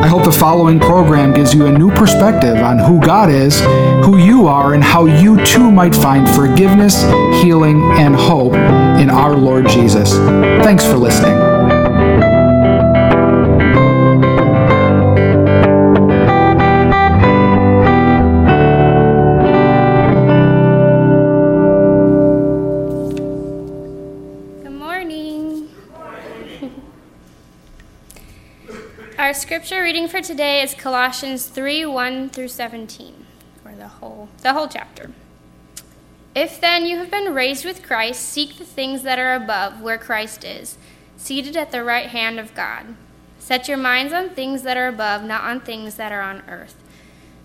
I hope the following program gives you a new perspective on who God is, who you are, and how you too might find forgiveness, healing, and hope in our Lord Jesus. Thanks for listening. Scripture reading for today is Colossians 3 1 through 17, or the whole, the whole chapter. If then you have been raised with Christ, seek the things that are above, where Christ is, seated at the right hand of God. Set your minds on things that are above, not on things that are on earth.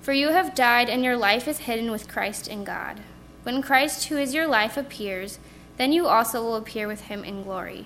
For you have died, and your life is hidden with Christ in God. When Christ, who is your life, appears, then you also will appear with him in glory.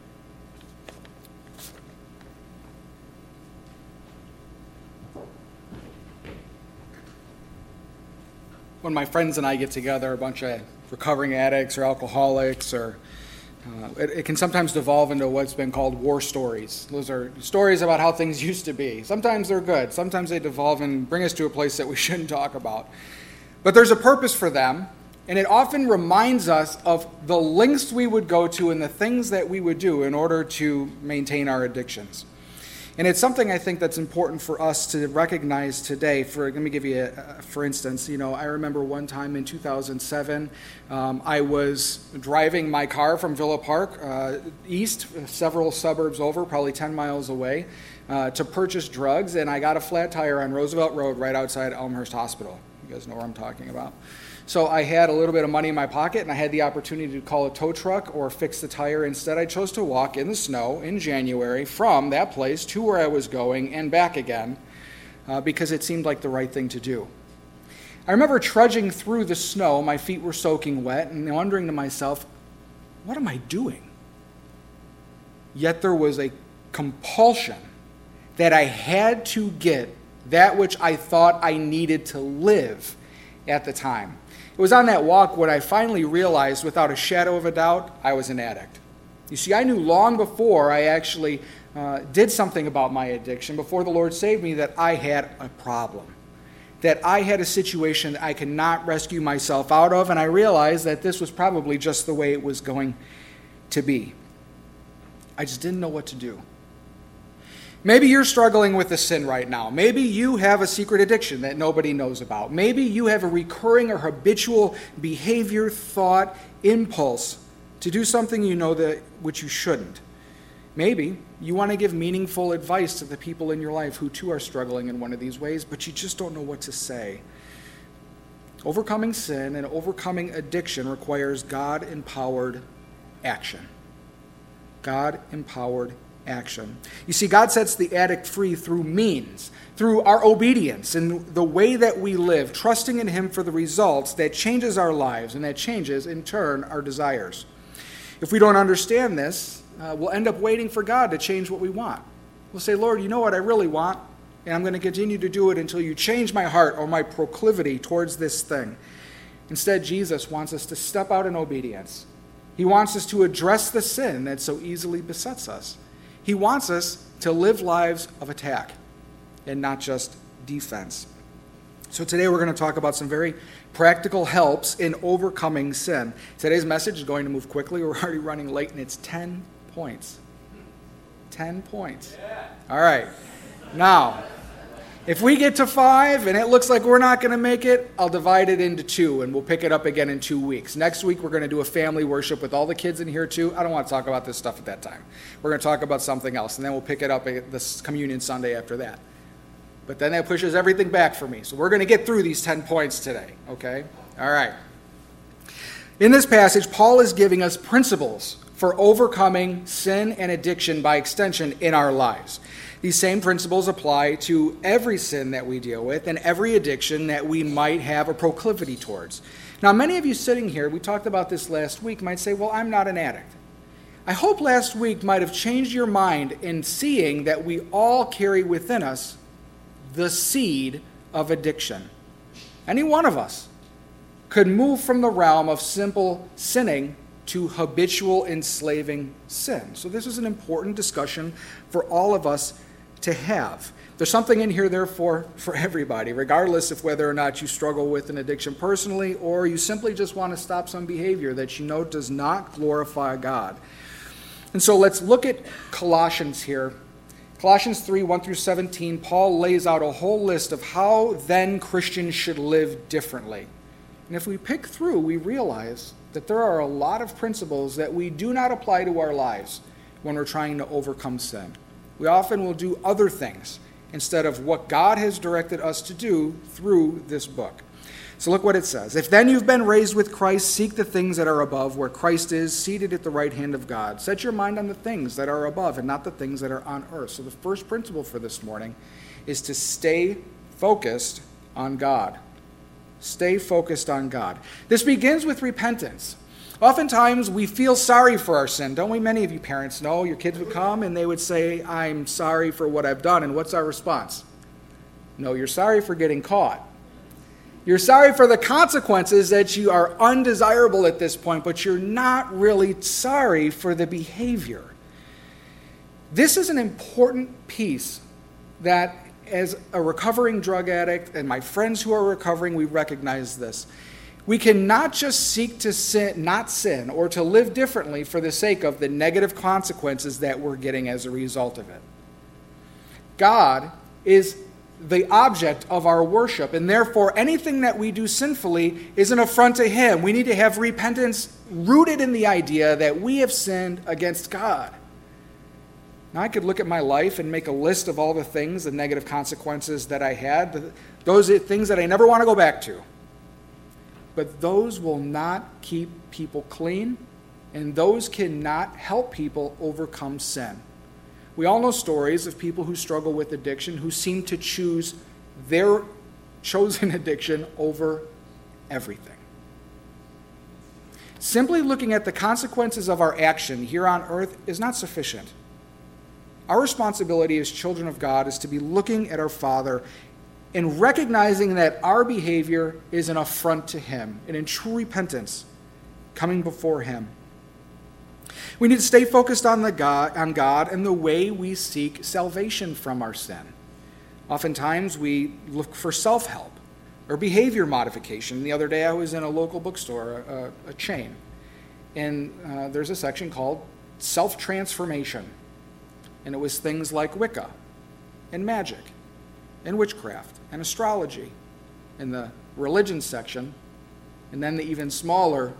When my friends and I get together, a bunch of recovering addicts or alcoholics, or uh, it, it, can sometimes devolve into what's been called war stories. Those are stories about how things used to be. Sometimes they're good, sometimes they devolve and bring us to a place that we shouldn't talk about. But there's a purpose for them, and it often reminds us of the lengths we would go to and the things that we would do in order to maintain our addictions. And it's something I think that's important for us to recognize today. For let me give you, a, for instance, you know, I remember one time in 2007, um, I was driving my car from Villa Park uh, east, several suburbs over, probably 10 miles away, uh, to purchase drugs, and I got a flat tire on Roosevelt Road right outside Elmhurst Hospital. You guys know where I'm talking about. So I had a little bit of money in my pocket and I had the opportunity to call a tow truck or fix the tire. Instead, I chose to walk in the snow in January from that place to where I was going and back again uh, because it seemed like the right thing to do. I remember trudging through the snow, my feet were soaking wet, and wondering to myself, what am I doing? Yet there was a compulsion that I had to get that which I thought I needed to live at the time. It was on that walk when I finally realized, without a shadow of a doubt, I was an addict. You see, I knew long before I actually uh, did something about my addiction, before the Lord saved me, that I had a problem. That I had a situation that I could not rescue myself out of, and I realized that this was probably just the way it was going to be. I just didn't know what to do. Maybe you're struggling with a sin right now. Maybe you have a secret addiction that nobody knows about. Maybe you have a recurring or habitual behavior, thought, impulse to do something you know that which you shouldn't. Maybe you want to give meaningful advice to the people in your life who too are struggling in one of these ways, but you just don't know what to say. Overcoming sin and overcoming addiction requires God empowered action. God empowered action. You see, God sets the addict free through means, through our obedience and the way that we live, trusting in Him for the results that changes our lives and that changes, in turn, our desires. If we don't understand this, uh, we'll end up waiting for God to change what we want. We'll say, Lord, you know what I really want, and I'm going to continue to do it until you change my heart or my proclivity towards this thing. Instead, Jesus wants us to step out in obedience. He wants us to address the sin that so easily besets us. He wants us to live lives of attack and not just defense. So, today we're going to talk about some very practical helps in overcoming sin. Today's message is going to move quickly. We're already running late, and it's 10 points. 10 points. All right. Now, if we get to five and it looks like we're not going to make it, I'll divide it into two and we'll pick it up again in two weeks. Next week, we're going to do a family worship with all the kids in here too. I don't want to talk about this stuff at that time. We're going to talk about something else and then we'll pick it up this communion Sunday after that. But then that pushes everything back for me. So we're going to get through these 10 points today, okay? All right. In this passage, Paul is giving us principles for overcoming sin and addiction by extension in our lives. These same principles apply to every sin that we deal with and every addiction that we might have a proclivity towards. Now, many of you sitting here, we talked about this last week, might say, Well, I'm not an addict. I hope last week might have changed your mind in seeing that we all carry within us the seed of addiction. Any one of us could move from the realm of simple sinning to habitual enslaving sin. So, this is an important discussion for all of us to have. There's something in here, therefore, for everybody, regardless of whether or not you struggle with an addiction personally or you simply just want to stop some behavior that you know does not glorify God. And so let's look at Colossians here. Colossians 3 1 through 17, Paul lays out a whole list of how then Christians should live differently. And if we pick through, we realize that there are a lot of principles that we do not apply to our lives when we're trying to overcome sin we often will do other things instead of what God has directed us to do through this book. So look what it says. If then you've been raised with Christ, seek the things that are above, where Christ is, seated at the right hand of God. Set your mind on the things that are above and not the things that are on earth. So the first principle for this morning is to stay focused on God. Stay focused on God. This begins with repentance. Oftentimes, we feel sorry for our sin, don't we? Many of you parents know your kids would come and they would say, I'm sorry for what I've done. And what's our response? No, you're sorry for getting caught. You're sorry for the consequences that you are undesirable at this point, but you're not really sorry for the behavior. This is an important piece that, as a recovering drug addict and my friends who are recovering, we recognize this. We can not just seek to sin, not sin or to live differently for the sake of the negative consequences that we're getting as a result of it. God is the object of our worship, and therefore anything that we do sinfully is an affront to Him. We need to have repentance rooted in the idea that we have sinned against God. Now, I could look at my life and make a list of all the things, the negative consequences that I had, those are things that I never want to go back to but those will not keep people clean, and those cannot help people overcome sin. We all know stories of people who struggle with addiction who seem to choose their chosen addiction over everything. Simply looking at the consequences of our action here on earth is not sufficient. Our responsibility as children of God is to be looking at our Father and recognizing that our behavior is an affront to Him and in true repentance coming before Him. We need to stay focused on, the God, on God and the way we seek salvation from our sin. Oftentimes, we look for self help or behavior modification. The other day, I was in a local bookstore, a, a chain, and uh, there's a section called self transformation. And it was things like Wicca and magic and witchcraft and astrology in the religion section, and then the even smaller,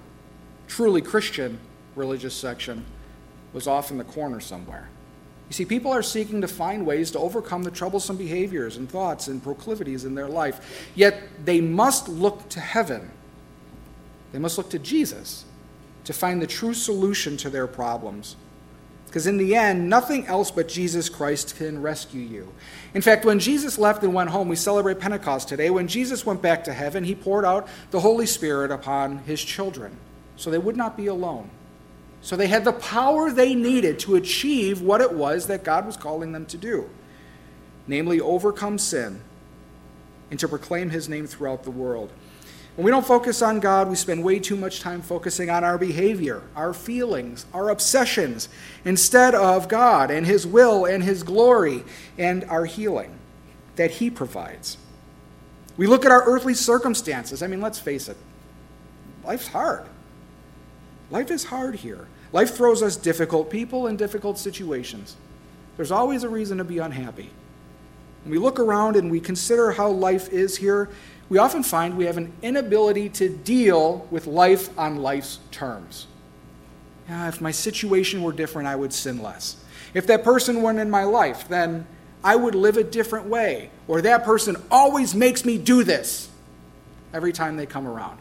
truly Christian religious section was off in the corner somewhere. You see, people are seeking to find ways to overcome the troublesome behaviors and thoughts and proclivities in their life, yet they must look to heaven. They must look to Jesus to find the true solution to their problems. Because in the end, nothing else but Jesus Christ can rescue you. In fact, when Jesus left and went home, we celebrate Pentecost today. When Jesus went back to heaven, he poured out the Holy Spirit upon his children so they would not be alone. So they had the power they needed to achieve what it was that God was calling them to do namely, overcome sin and to proclaim his name throughout the world. When we don't focus on God, we spend way too much time focusing on our behavior, our feelings, our obsessions, instead of God and His will and His glory and our healing that He provides. We look at our earthly circumstances. I mean, let's face it, life's hard. Life is hard here. Life throws us difficult people in difficult situations. There's always a reason to be unhappy. When we look around and we consider how life is here, we often find we have an inability to deal with life on life's terms. Yeah, if my situation were different, I would sin less. If that person weren't in my life, then I would live a different way. Or that person always makes me do this every time they come around.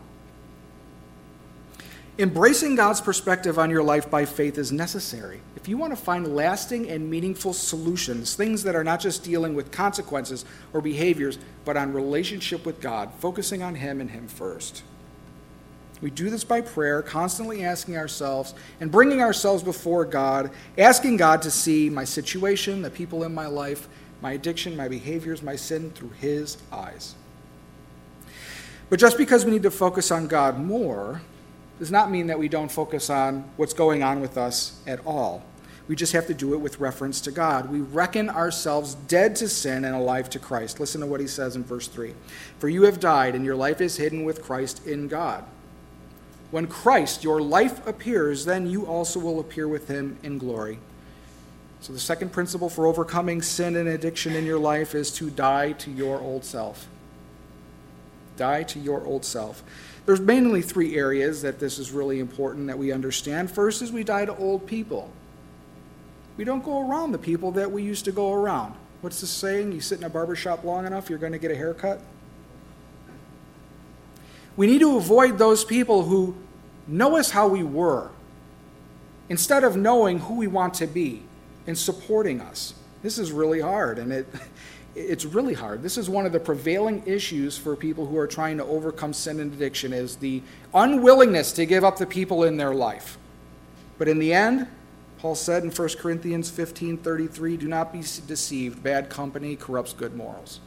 Embracing God's perspective on your life by faith is necessary. If you want to find lasting and meaningful solutions, things that are not just dealing with consequences or behaviors, but on relationship with God, focusing on Him and Him first. We do this by prayer, constantly asking ourselves and bringing ourselves before God, asking God to see my situation, the people in my life, my addiction, my behaviors, my sin through His eyes. But just because we need to focus on God more does not mean that we don't focus on what's going on with us at all. We just have to do it with reference to God. We reckon ourselves dead to sin and alive to Christ. Listen to what he says in verse 3 For you have died, and your life is hidden with Christ in God. When Christ, your life, appears, then you also will appear with him in glory. So, the second principle for overcoming sin and addiction in your life is to die to your old self. Die to your old self. There's mainly three areas that this is really important that we understand. First is we die to old people. We don't go around the people that we used to go around. What's the saying? You sit in a barber shop long enough, you're going to get a haircut? We need to avoid those people who know us how we were instead of knowing who we want to be and supporting us. This is really hard, and it, it's really hard. This is one of the prevailing issues for people who are trying to overcome sin and addiction is the unwillingness to give up the people in their life. But in the end, Paul said in 1 Corinthians 15:33, "Do not be deceived. Bad company corrupts good morals."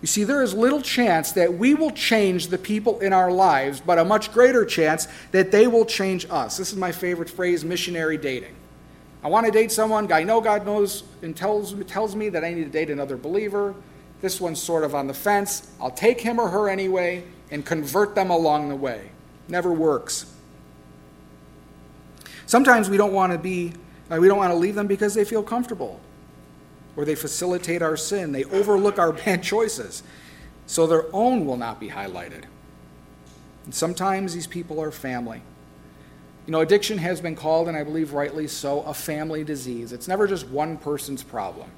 You see, there is little chance that we will change the people in our lives, but a much greater chance that they will change us. This is my favorite phrase missionary dating. I want to date someone, I know God knows and tells, tells me that I need to date another believer. This one's sort of on the fence. I'll take him or her anyway and convert them along the way. Never works. Sometimes we don't want to be, uh, we don't want to leave them because they feel comfortable or they facilitate our sin. They overlook our bad choices so their own will not be highlighted. And sometimes these people are family. You know, addiction has been called, and I believe rightly so, a family disease. It's never just one person's problem.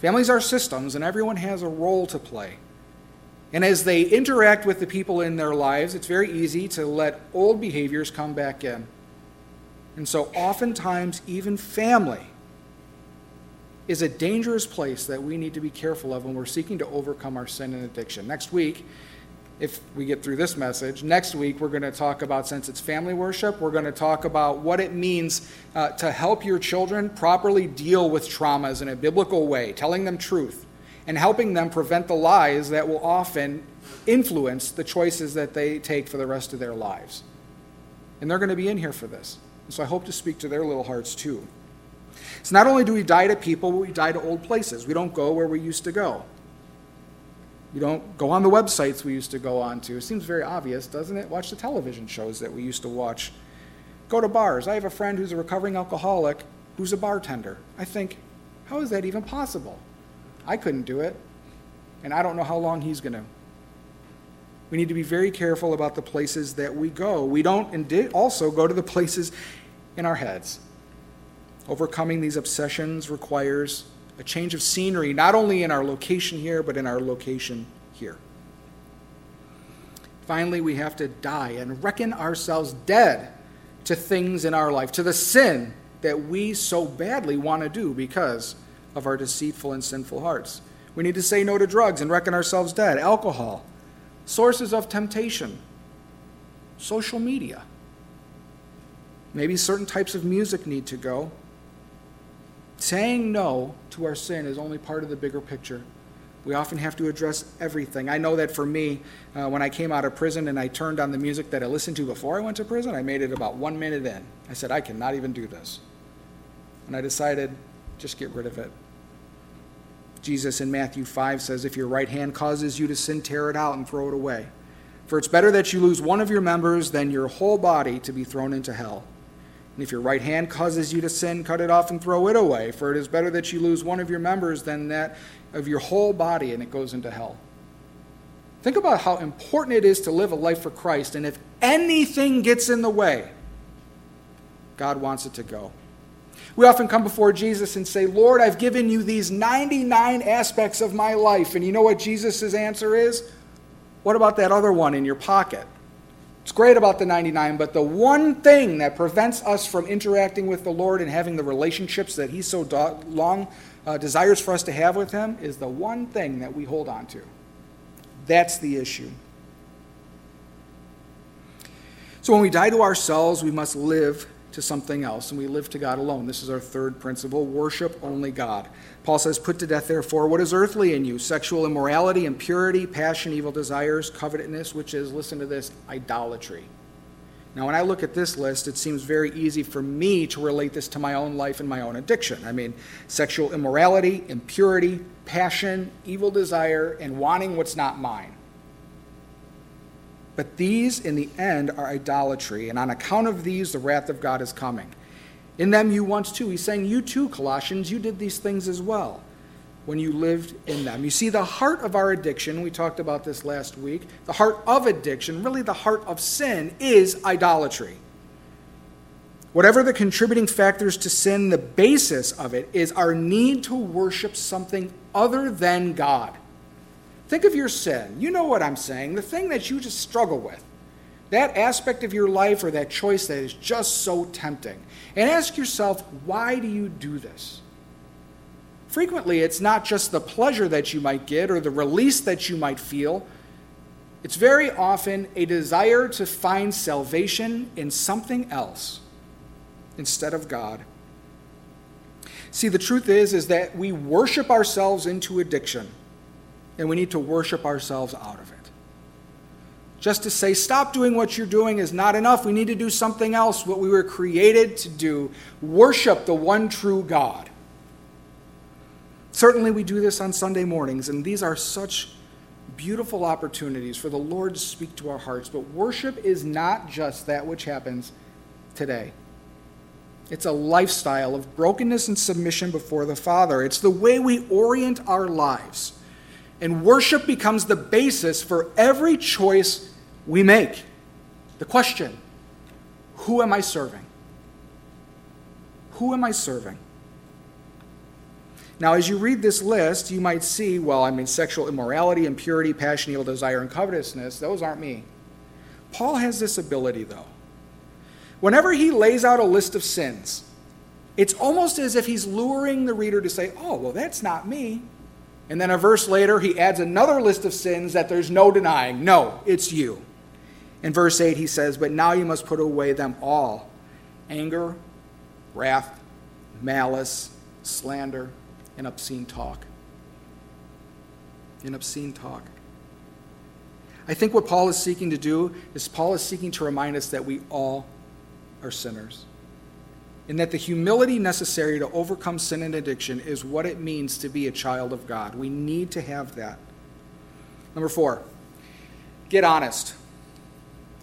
Families are systems, and everyone has a role to play. And as they interact with the people in their lives, it's very easy to let old behaviors come back in. And so, oftentimes, even family is a dangerous place that we need to be careful of when we're seeking to overcome our sin and addiction. Next week, if we get through this message. Next week, we're going to talk about, since it's family worship, we're going to talk about what it means uh, to help your children properly deal with traumas in a biblical way, telling them truth, and helping them prevent the lies that will often influence the choices that they take for the rest of their lives. And they're going to be in here for this. So I hope to speak to their little hearts too. So not only do we die to people, but we die to old places. We don't go where we used to go. You don't go on the websites we used to go on to. It seems very obvious, doesn't it? Watch the television shows that we used to watch. Go to bars. I have a friend who's a recovering alcoholic who's a bartender. I think, How is that even possible? I couldn't do it, and I don't know how long he's going to. We need to be very careful about the places that we go. We don't also go to the places in our heads. Overcoming these obsessions requires a change of scenery, not only in our location here, but in our location here. Finally, we have to die and reckon ourselves dead to things in our life, to the sin that we so badly want to do because of our deceitful and sinful hearts. We need to say no to drugs and reckon ourselves dead, alcohol, sources of temptation, social media. Maybe certain types of music need to go. Saying no to our sin is only part of the bigger picture. We often have to address everything. I know that for me, uh, when I came out of prison and I turned on the music that I listened to before I went to prison, I made it about one minute in. I said, I cannot even do this. And I decided, just get rid of it. Jesus in Matthew 5 says, If your right hand causes you to sin, tear it out and throw it away. For it's better that you lose one of your members than your whole body to be thrown into hell. And if your right hand causes you to sin, cut it off and throw it away. For it is better that you lose one of your members than that of your whole body and it goes into hell. Think about how important it is to live a life for Christ. And if anything gets in the way, God wants it to go. We often come before Jesus and say, Lord, I've given you these 99 aspects of my life. And you know what Jesus' answer is? What about that other one in your pocket? It's great about the 99, but the one thing that prevents us from interacting with the Lord and having the relationships that He so do- long uh, desires for us to have with Him is the one thing that we hold on to. That's the issue. So when we die to ourselves, we must live to something else, and we live to God alone. This is our third principle worship only God. Paul says, Put to death, therefore, what is earthly in you sexual immorality, impurity, passion, evil desires, covetousness, which is, listen to this, idolatry. Now, when I look at this list, it seems very easy for me to relate this to my own life and my own addiction. I mean, sexual immorality, impurity, passion, evil desire, and wanting what's not mine. But these, in the end, are idolatry, and on account of these, the wrath of God is coming. In them you once too. He's saying, You too, Colossians, you did these things as well when you lived in them. You see, the heart of our addiction, we talked about this last week, the heart of addiction, really the heart of sin, is idolatry. Whatever the contributing factors to sin, the basis of it is our need to worship something other than God. Think of your sin. You know what I'm saying. The thing that you just struggle with. That aspect of your life or that choice that is just so tempting. And ask yourself, why do you do this? Frequently, it's not just the pleasure that you might get or the release that you might feel. It's very often a desire to find salvation in something else instead of God. See, the truth is is that we worship ourselves into addiction and we need to worship ourselves out of it. Just to say, stop doing what you're doing is not enough. We need to do something else, what we were created to do worship the one true God. Certainly, we do this on Sunday mornings, and these are such beautiful opportunities for the Lord to speak to our hearts. But worship is not just that which happens today. It's a lifestyle of brokenness and submission before the Father. It's the way we orient our lives and worship becomes the basis for every choice we make. The question who am I serving? Who am I serving? Now, as you read this list, you might see, well, I mean, sexual immorality, impurity, passion, evil desire, and covetousness, those aren't me. Paul has this ability, though. Whenever he lays out a list of sins, it's almost as if he's luring the reader to say, oh, well, that's not me. And then a verse later, he adds another list of sins that there's no denying. No, it's you. In verse 8, he says, But now you must put away them all anger, wrath, malice, slander, and obscene talk. And obscene talk. I think what Paul is seeking to do is Paul is seeking to remind us that we all are sinners and that the humility necessary to overcome sin and addiction is what it means to be a child of God. We need to have that. Number four, get honest.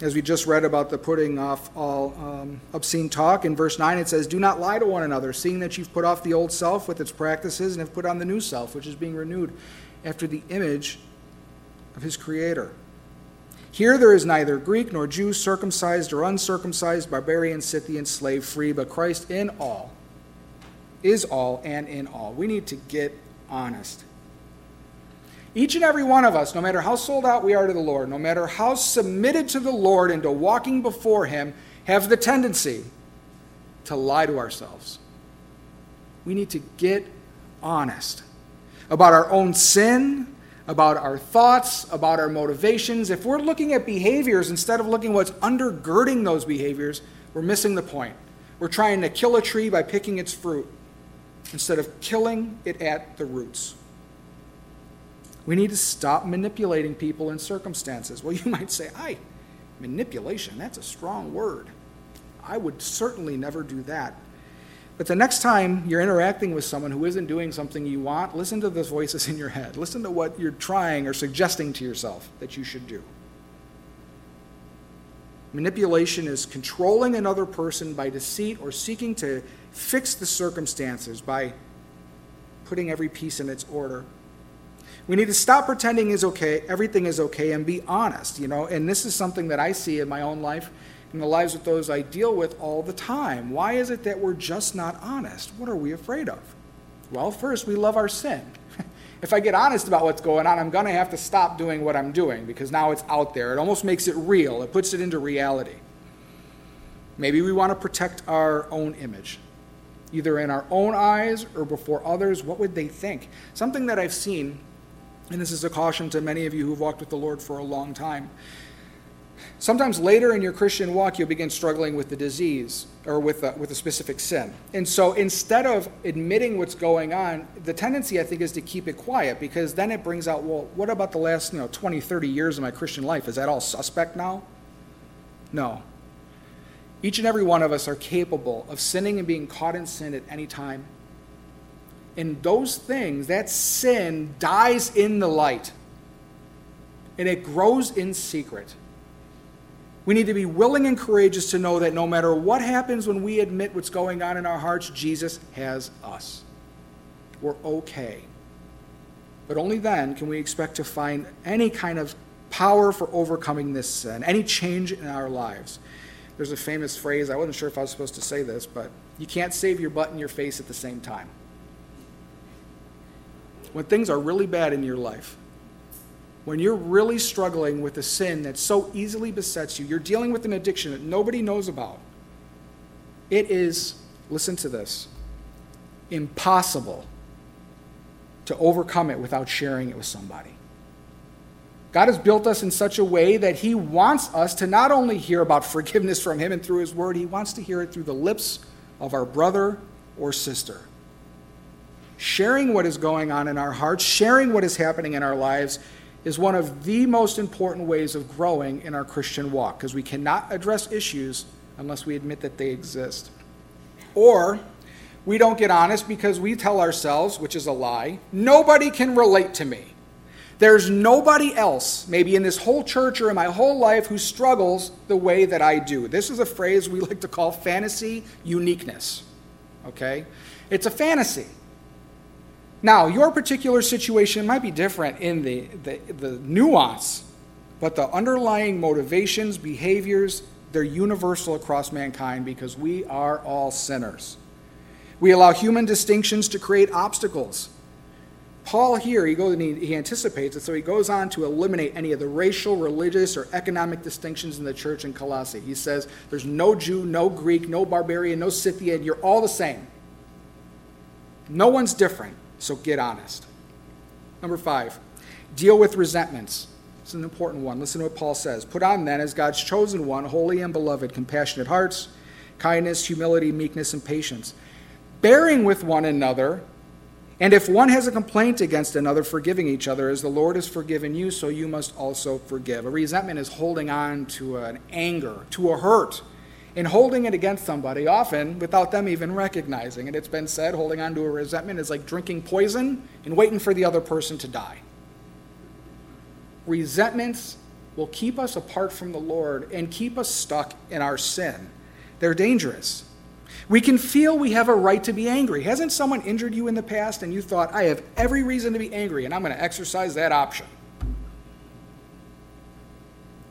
as we just read about the putting off all um, obscene talk. In verse 9, it says, Do not lie to one another, seeing that you've put off the old self with its practices and have put on the new self, which is being renewed after the image of his Creator. Here there is neither Greek nor Jew, circumcised or uncircumcised, barbarian, Scythian, slave, free, but Christ in all is all and in all. We need to get honest. Each and every one of us, no matter how sold out we are to the Lord, no matter how submitted to the Lord and to walking before Him, have the tendency to lie to ourselves. We need to get honest about our own sin, about our thoughts, about our motivations. If we're looking at behaviors instead of looking what's undergirding those behaviors, we're missing the point. We're trying to kill a tree by picking its fruit instead of killing it at the roots. We need to stop manipulating people and circumstances. Well, you might say, I, manipulation, that's a strong word. I would certainly never do that. But the next time you're interacting with someone who isn't doing something you want, listen to those voices in your head. Listen to what you're trying or suggesting to yourself that you should do. Manipulation is controlling another person by deceit or seeking to fix the circumstances by putting every piece in its order. We need to stop pretending is okay, everything is okay, and be honest, you know. And this is something that I see in my own life, in the lives of those I deal with all the time. Why is it that we're just not honest? What are we afraid of? Well, first, we love our sin. if I get honest about what's going on, I'm going to have to stop doing what I'm doing because now it's out there. It almost makes it real, it puts it into reality. Maybe we want to protect our own image, either in our own eyes or before others. What would they think? Something that I've seen and this is a caution to many of you who've walked with the Lord for a long time. Sometimes later in your Christian walk, you'll begin struggling with the disease or with a, with a specific sin. And so instead of admitting what's going on, the tendency, I think, is to keep it quiet because then it brings out, well, what about the last you know, 20, 30 years of my Christian life? Is that all suspect now? No. Each and every one of us are capable of sinning and being caught in sin at any time and those things, that sin dies in the light and it grows in secret. We need to be willing and courageous to know that no matter what happens when we admit what's going on in our hearts, Jesus has us. We're okay. But only then can we expect to find any kind of power for overcoming this sin, any change in our lives. There's a famous phrase, I wasn't sure if I was supposed to say this, but you can't save your butt and your face at the same time when things are really bad in your life, when you're really struggling with a sin that so easily besets you, you're dealing with an addiction that nobody knows about, it is, listen to this, impossible to overcome it without sharing it with somebody. God has built us in such a way that He wants us to not only hear about forgiveness from Him and through His Word, He wants to hear it through the lips of our brother or sister sharing what is going on in our hearts, sharing what is happening in our lives, is one of the most important ways of growing in our Christian walk because we cannot address issues unless we admit that they exist. Or we don't get honest because we tell ourselves, which is a lie, nobody can relate to me. There's nobody else, maybe in this whole church or in my whole life, who struggles the way that I do. This is a phrase we like to call fantasy uniqueness. Okay? It's a fantasy. Now, your particular situation might be different in the, the, the nuance, but the underlying motivations, behaviors, they're universal across mankind because we are all sinners. We allow human distinctions to create obstacles. Paul here, he goes he, he, anticipates it, so he goes on to eliminate any of the racial, religious, or economic distinctions in the church in Colossae. He says, There's no Jew, no Greek, no barbarian, no Scythian, you're all the same. No one's different. So get honest. Number five, deal with resentments. It's an important one. Listen to what Paul says. Put on then, as God's chosen one, holy and beloved, compassionate hearts, kindness, humility, meekness, and patience, bearing with one another. And if one has a complaint against another, forgiving each other, as the Lord has forgiven you, so you must also forgive. A resentment is holding on to an anger, to a hurt, in holding it against somebody, often without them even recognizing it. It's been said holding on to a resentment is like drinking poison and waiting for the other person to die. Resentments will keep us apart from the Lord and keep us stuck in our sin. They're dangerous. We can feel we have a right to be angry. Hasn't someone injured you in the past and you thought, I have every reason to be angry and I'm going to exercise that option?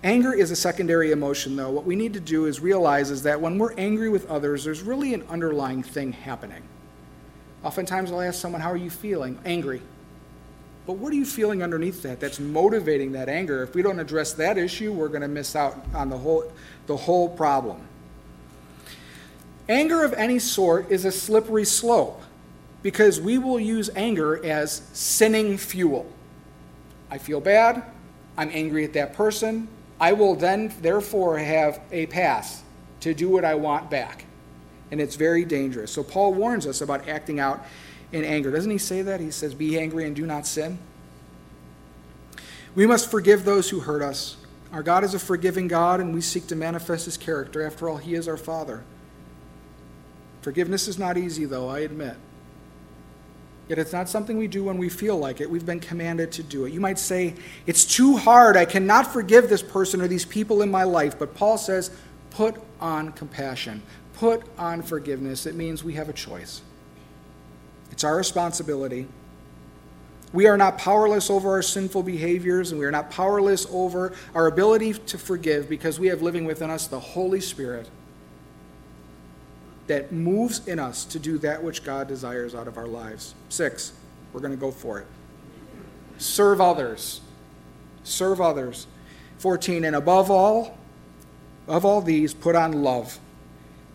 Anger is a secondary emotion, though. What we need to do is realize is that when we're angry with others, there's really an underlying thing happening. Oftentimes I'll ask someone, How are you feeling? Angry. But what are you feeling underneath that that's motivating that anger? If we don't address that issue, we're going to miss out on the whole, the whole problem. Anger of any sort is a slippery slope because we will use anger as sinning fuel. I feel bad. I'm angry at that person. I will then, therefore, have a pass to do what I want back. And it's very dangerous. So, Paul warns us about acting out in anger. Doesn't he say that? He says, Be angry and do not sin. We must forgive those who hurt us. Our God is a forgiving God, and we seek to manifest his character. After all, he is our Father. Forgiveness is not easy, though, I admit. Yet it's not something we do when we feel like it. We've been commanded to do it. You might say, It's too hard. I cannot forgive this person or these people in my life. But Paul says, Put on compassion, put on forgiveness. It means we have a choice. It's our responsibility. We are not powerless over our sinful behaviors, and we are not powerless over our ability to forgive because we have living within us the Holy Spirit that moves in us to do that which God desires out of our lives. Six, we're going to go for it. Serve others. Serve others. 14, and above all, of all these, put on love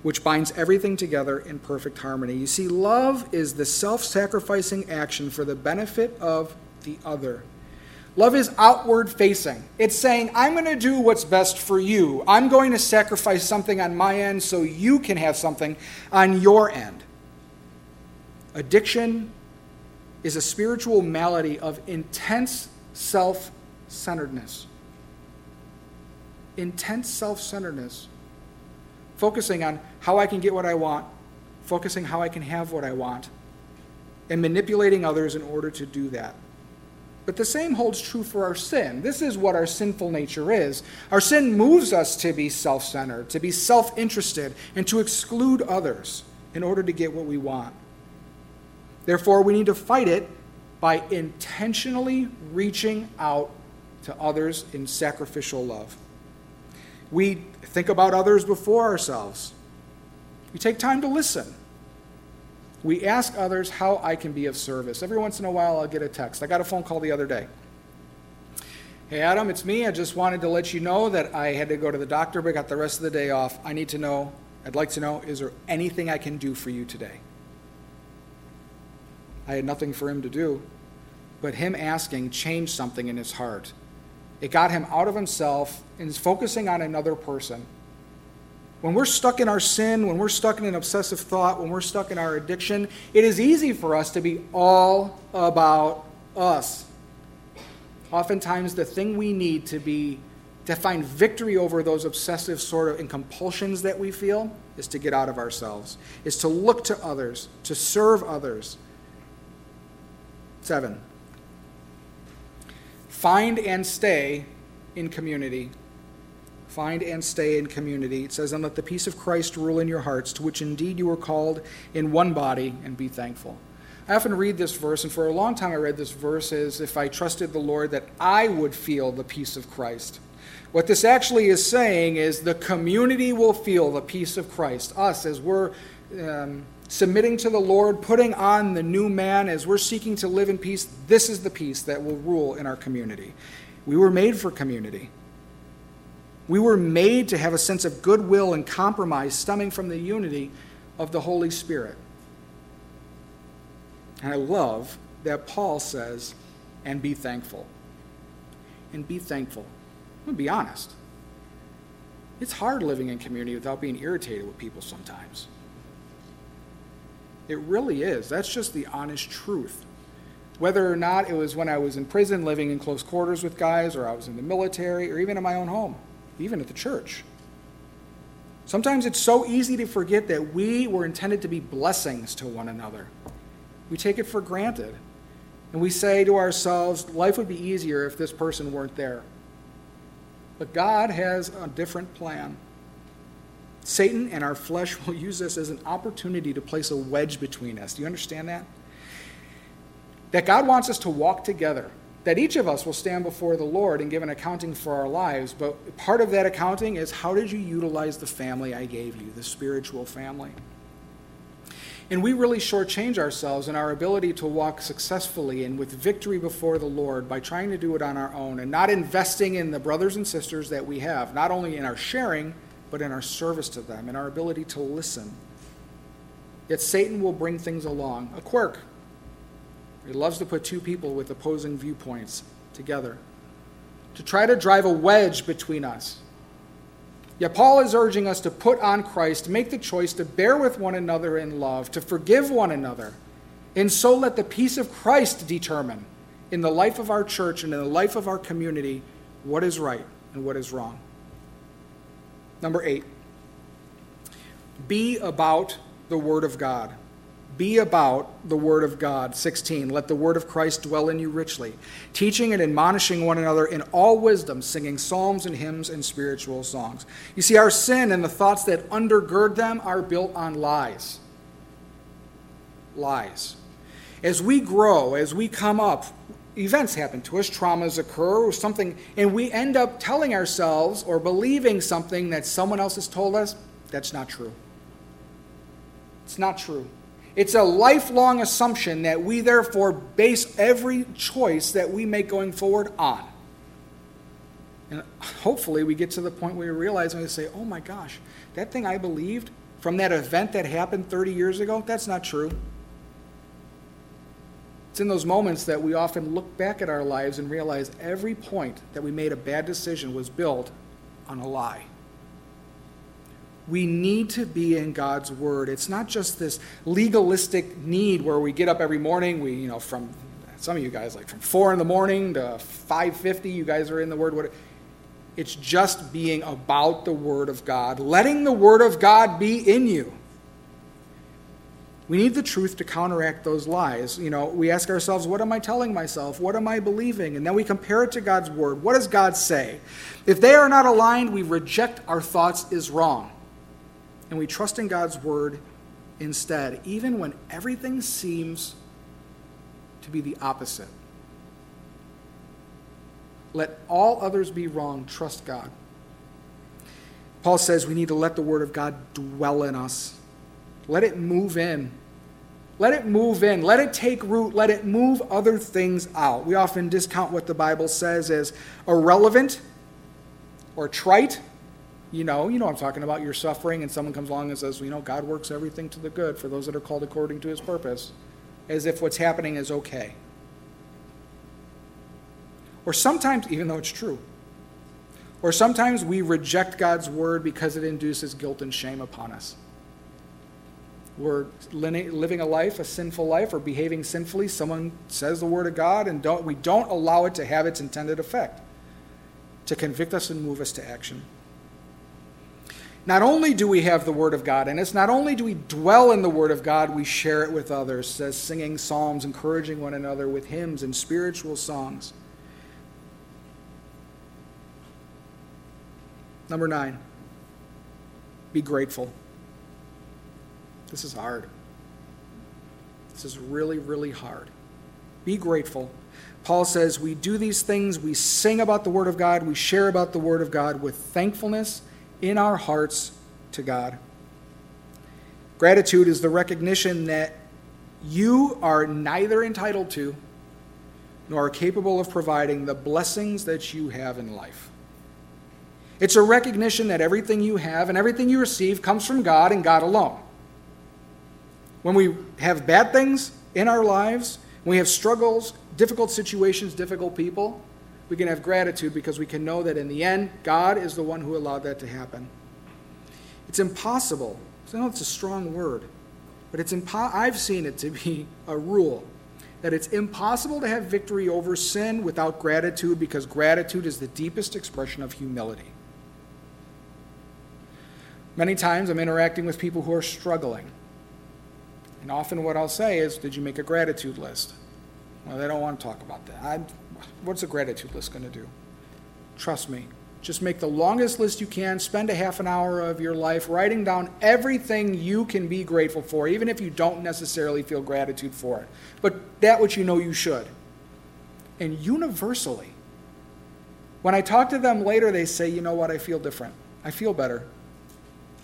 which binds everything together in perfect harmony. You see, love is the self sacrificing action for the benefit of the other. Love is outward facing. It's saying, I'm going to do what's best for you. I'm going to sacrifice something on my end so you can have something on your end. Addiction is a spiritual malady of intense self centeredness. Intense self centeredness focusing on how I can get what I want, focusing how I can have what I want, and manipulating others in order to do that. But the same holds true for our sin. This is what our sinful nature is. Our sin moves us to be self centered, to be self interested, and to exclude others in order to get what we want. Therefore, we need to fight it by intentionally reaching out to others in sacrificial love. We think about others before ourselves. We take time to listen. We ask others how I can be of service. Every once in a while, I'll get a text. I got a phone call the other day. Hey, Adam, it's me. I just wanted to let you know that I had to go to the doctor, but got the rest of the day off. I need to know, I'd like to know, is there anything I can do for you today? I had nothing for him to do, but him asking changed something in his heart. It got him out of himself and focusing on another person. When we're stuck in our sin, when we're stuck in an obsessive thought, when we're stuck in our addiction, it is easy for us to be all about us. Oftentimes, the thing we need to be to find victory over those obsessive sort of and compulsions that we feel is to get out of ourselves, is to look to others, to serve others. Seven, Find and stay in community. Find and stay in community. It says, And let the peace of Christ rule in your hearts, to which indeed you were called in one body, and be thankful. I often read this verse, and for a long time I read this verse as if I trusted the Lord that I would feel the peace of Christ. What this actually is saying is the community will feel the peace of Christ. Us, as we're um, submitting to the Lord, putting on the new man as we're seeking to live in peace, this is the peace that will rule in our community. We were made for community. We were made to have a sense of goodwill and compromise stemming from the unity of the Holy Spirit. And I love that Paul says, and be thankful. And be thankful. I'm going to be honest. It's hard living in community without being irritated with people sometimes. It really is. That's just the honest truth. Whether or not it was when I was in prison living in close quarters with guys, or I was in the military, or even in my own home, even at the church. Sometimes it's so easy to forget that we were intended to be blessings to one another. We take it for granted. And we say to ourselves, life would be easier if this person weren't there. But God has a different plan. Satan and our flesh will use this as an opportunity to place a wedge between us. Do you understand that? That God wants us to walk together, that each of us will stand before the Lord and give an accounting for our lives, but part of that accounting is how did you utilize the family I gave you, the spiritual family? And we really shortchange ourselves in our ability to walk successfully and with victory before the Lord by trying to do it on our own and not investing in the brothers and sisters that we have, not only in our sharing, but in our service to them, in our ability to listen. Yet Satan will bring things along, a quirk. He loves to put two people with opposing viewpoints together, to try to drive a wedge between us Yet Paul is urging us to put on Christ, to make the choice to bear with one another in love, to forgive one another, and so let the peace of Christ determine in the life of our church and in the life of our community what is right and what is wrong. Number eight, be about the Word of God. Be about the Word of God. 16. Let the Word of Christ dwell in you richly, teaching and admonishing one another in all wisdom, singing psalms and hymns and spiritual songs. You see, our sin and the thoughts that undergird them are built on lies. Lies. As we grow, as we come up, events happen to us, traumas occur, or something, and we end up telling ourselves or believing something that someone else has told us. That's not true. It's not true. It's a lifelong assumption that we therefore base every choice that we make going forward on. And hopefully we get to the point where we realize and we say, oh my gosh, that thing I believed from that event that happened 30 years ago, that's not true. It's in those moments that we often look back at our lives and realize every point that we made a bad decision was built on a lie we need to be in God's word. It's not just this legalistic need where we get up every morning, we, you know, from some of you guys like from 4 in the morning to 5:50 you guys are in the word. What, It's just being about the word of God, letting the word of God be in you. We need the truth to counteract those lies. You know, we ask ourselves, what am I telling myself? What am I believing? And then we compare it to God's word. What does God say? If they are not aligned, we reject our thoughts is wrong and we trust in God's word instead, even when everything seems to be the opposite. Let all others be wrong, trust God. Paul says we need to let the word of God dwell in us. Let it move in. Let it move in. Let it take root. Let it move other things out. We often discount what the Bible says as irrelevant or trite you know, you know I'm talking about. You're suffering, and someone comes along and says, well, you know, God works everything to the good for those that are called according to his purpose, as if what's happening is okay. Or sometimes, even though it's true, or sometimes we reject God's word because it induces guilt and shame upon us. We're living a life, a sinful life, or behaving sinfully. Someone says the word of God, and don't, we don't allow it to have its intended effect to convict us and move us to action. Not only do we have the Word of God in us, not only do we dwell in the Word of God, we share it with others, as singing psalms, encouraging one another with hymns and spiritual songs. Number nine, be grateful. This is hard. This is really, really hard. Be grateful. Paul says we do these things, we sing about the Word of God, we share about the Word of God with thankfulness in our hearts to God. Gratitude is the recognition that you are neither entitled to nor capable of providing the blessings that you have in life. It's a recognition that everything you have and everything you receive comes from God and God alone. When we have bad things in our lives, when we have struggles, difficult situations, difficult people, we can have gratitude because we can know that in the end, God is the one who allowed that to happen. It's impossible. I know it's a strong word, but it's impo- I've seen it to be a rule that it's impossible to have victory over sin without gratitude because gratitude is the deepest expression of humility. Many times I'm interacting with people who are struggling. And often what I'll say is, Did you make a gratitude list? Well, they don't want to talk about that. I'm, what's a gratitude list going to do? Trust me, Just make the longest list you can. Spend a half an hour of your life writing down everything you can be grateful for, even if you don't necessarily feel gratitude for it. But that which you know you should. And universally, when I talk to them later, they say, you know what, I feel different. I feel better.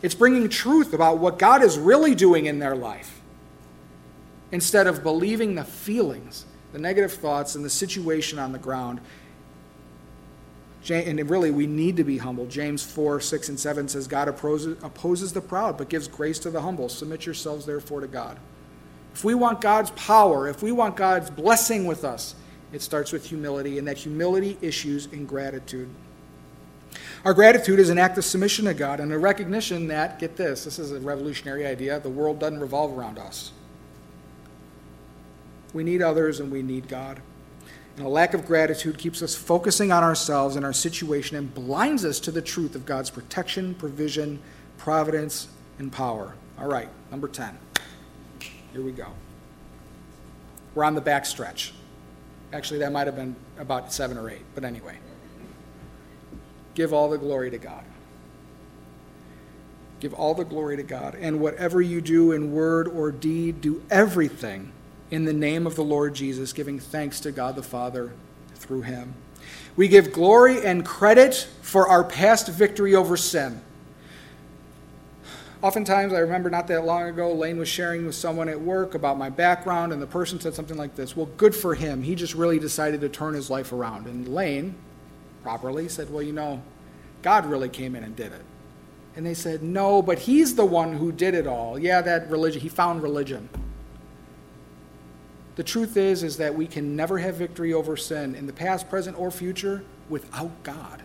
It's bringing truth about what God is really doing in their life instead of believing the feelings, the negative thoughts, and the situation on the ground and really, we need to be humble. James 4, 6, and 7 says, God opposes, the proud, but gives grace to the humble. Submit yourselves, therefore, to God. If we want God's power, if we want God's blessing with us, it starts with humility, and that humility issues in gratitude. Our gratitude is an act of submission to God and a recognition that, get this, this is a revolutionary idea, the world doesn't revolve around us. We need others and we need God. And a lack of gratitude keeps us focusing on ourselves and our situation and blinds us to the truth of God's protection, provision, providence, and power. All right, number 10. Here we go. We're on the back stretch. Actually, that might have been about seven or eight, but anyway. Give all the glory to God. Give all the glory to God. And whatever you do in word or deed, do everything in the name of the Lord Jesus, giving thanks to God the Father through him. We give glory and credit for our past victory over sin. Oftentimes, I remember not that long ago, Lane was sharing with someone at work about my background, and the person said something like this Well, good for him. He just really decided to turn his life around. And Lane, properly, said, Well, you know, God really came in and did it. And they said, No, but he's the one who did it all. Yeah, that religion, he found religion. The truth is is that we can never have victory over sin in the past, present, or future without God,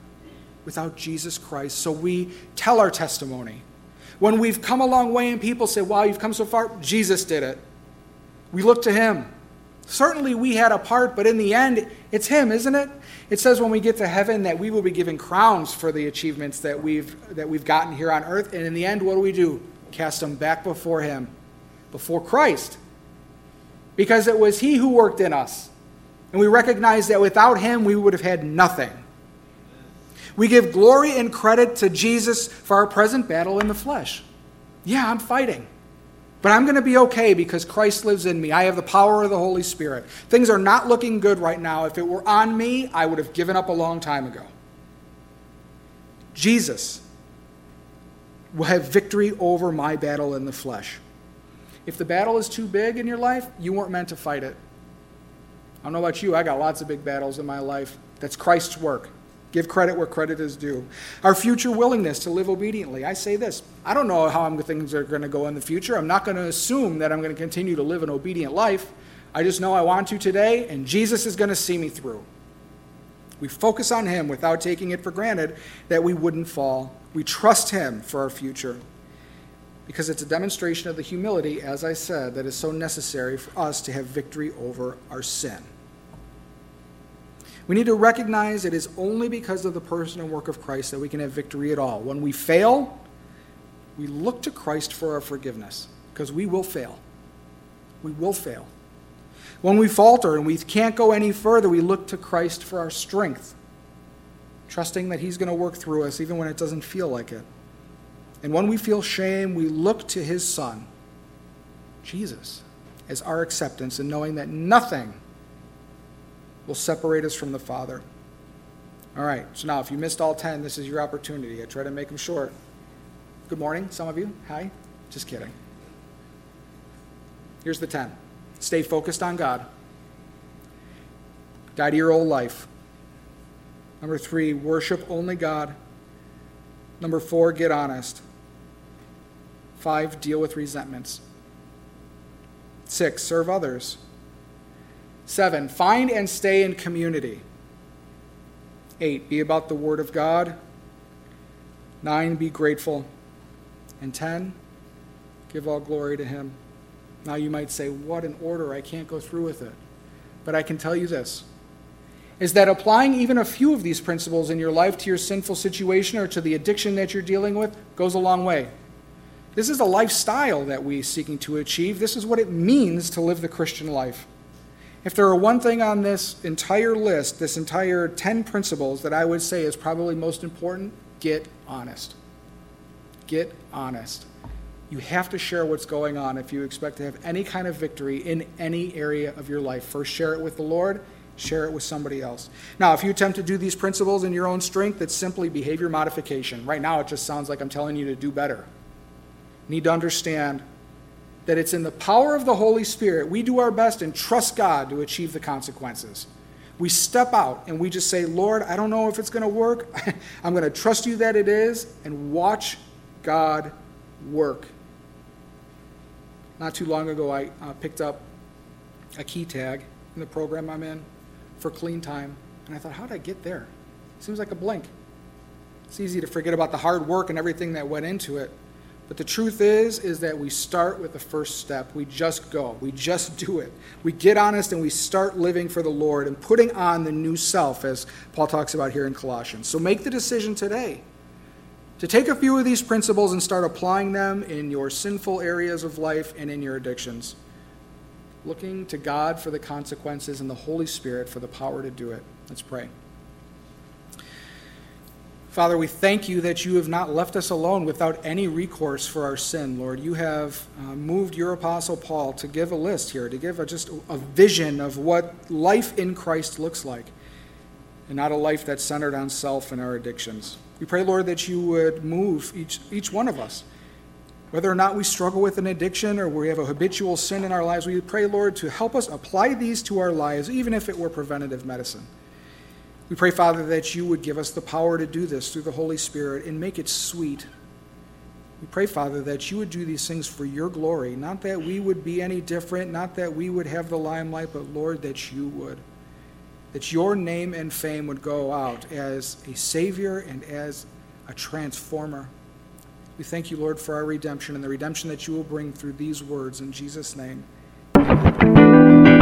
without Jesus Christ. So we tell our testimony. When we've come a long way and people say, "Wow, you've come so far," Jesus did it. We look to him. Certainly we had a part, but in the end, it's him, isn't it? It says when we get to heaven that we will be given crowns for the achievements that we've that we've gotten here on earth, and in the end, what do we do? Cast them back before him, before Christ because it was He who worked in us. And we recognize that without Him, we would have had nothing. We give glory and credit to Jesus for our present battle in the flesh. Yeah, I'm fighting. But I'm going to be okay because Christ lives in me. I have the power of the Holy Spirit. Things are not looking good right now. If it were on me, I would have given up a long time ago. Jesus will have victory over my battle in the flesh. If the battle is too big in your life, you weren't meant to fight it. I don't know about you, I got lots of big battles in my life. That's Christ's work. Give credit where credit is due. Our future willingness to live obediently. I say this I don't know how things are going to go in the future. I'm not going to assume that I'm going to continue to live an obedient life. I just know I want to today, and Jesus is going to see me through. We focus on Him without taking it for granted that we wouldn't fall. We trust Him for our future because it's a demonstration of the humility, as I said, that is so necessary for us to have victory over our sin. We need to recognize it is only because of the person and work of Christ that we can have victory at all. When we fail, we look to Christ for our forgiveness, because we will fail. We will fail. When we falter and we can't go any further, we look to Christ for our strength, trusting that He's going to work through us even when it doesn't feel like it. And when we feel shame, we look to his Son, Jesus, as our acceptance and knowing that nothing will separate us from the Father. All right, so now if you missed all 10, this is your opportunity. I try to make them short. Good morning, some of you. Hi. Just kidding. Here's the 10 stay focused on God, die to your old life. Number three, worship only God. Number four, get honest. Five, deal with resentments. Six, serve others. Seven, find and stay in community. Eight, be about the Word of God. Nine, be grateful. And ten, give all glory to Him. Now you might say, What an order! I can't go through with it. But I can tell you this is that applying even a few of these principles in your life to your sinful situation or to the addiction that you're dealing with goes a long way. This is a lifestyle that we're seeking to achieve. This is what it means to live the Christian life. If there are one thing on this entire list, this entire 10 principles that I would say is probably most important, get honest. Get honest. You have to share what's going on if you expect to have any kind of victory in any area of your life. First, share it with the Lord, share it with somebody else. Now, if you attempt to do these principles in your own strength, it's simply behavior modification. Right now, it just sounds like I'm telling you to do better. Need to understand that it's in the power of the Holy Spirit. We do our best and trust God to achieve the consequences. We step out and we just say, Lord, I don't know if it's going to work. I'm going to trust you that it is and watch God work. Not too long ago, I uh, picked up a key tag in the program I'm in for clean time, and I thought, how did I get there? Seems like a blink. It's easy to forget about the hard work and everything that went into it. But the truth is, is that we start with the first step. We just go. We just do it. We get honest and we start living for the Lord and putting on the new self, as Paul talks about here in Colossians. So make the decision today to take a few of these principles and start applying them in your sinful areas of life and in your addictions. Looking to God for the consequences and the Holy Spirit for the power to do it. Let's pray. Father, we thank you that you have not left us alone without any recourse for our sin, Lord. You have uh, moved your apostle Paul to give a list here, to give a, just a vision of what life in Christ looks like, and not a life that's centered on self and our addictions. We pray, Lord, that you would move each, each one of us. Whether or not we struggle with an addiction or we have a habitual sin in our lives, we pray, Lord, to help us apply these to our lives, even if it were preventative medicine. We pray, Father, that you would give us the power to do this through the Holy Spirit and make it sweet. We pray, Father, that you would do these things for your glory, not that we would be any different, not that we would have the limelight, but, Lord, that you would that your name and fame would go out as a Savior and as a transformer. We thank you, Lord, for our redemption and the redemption that you will bring through these words. In Jesus' name.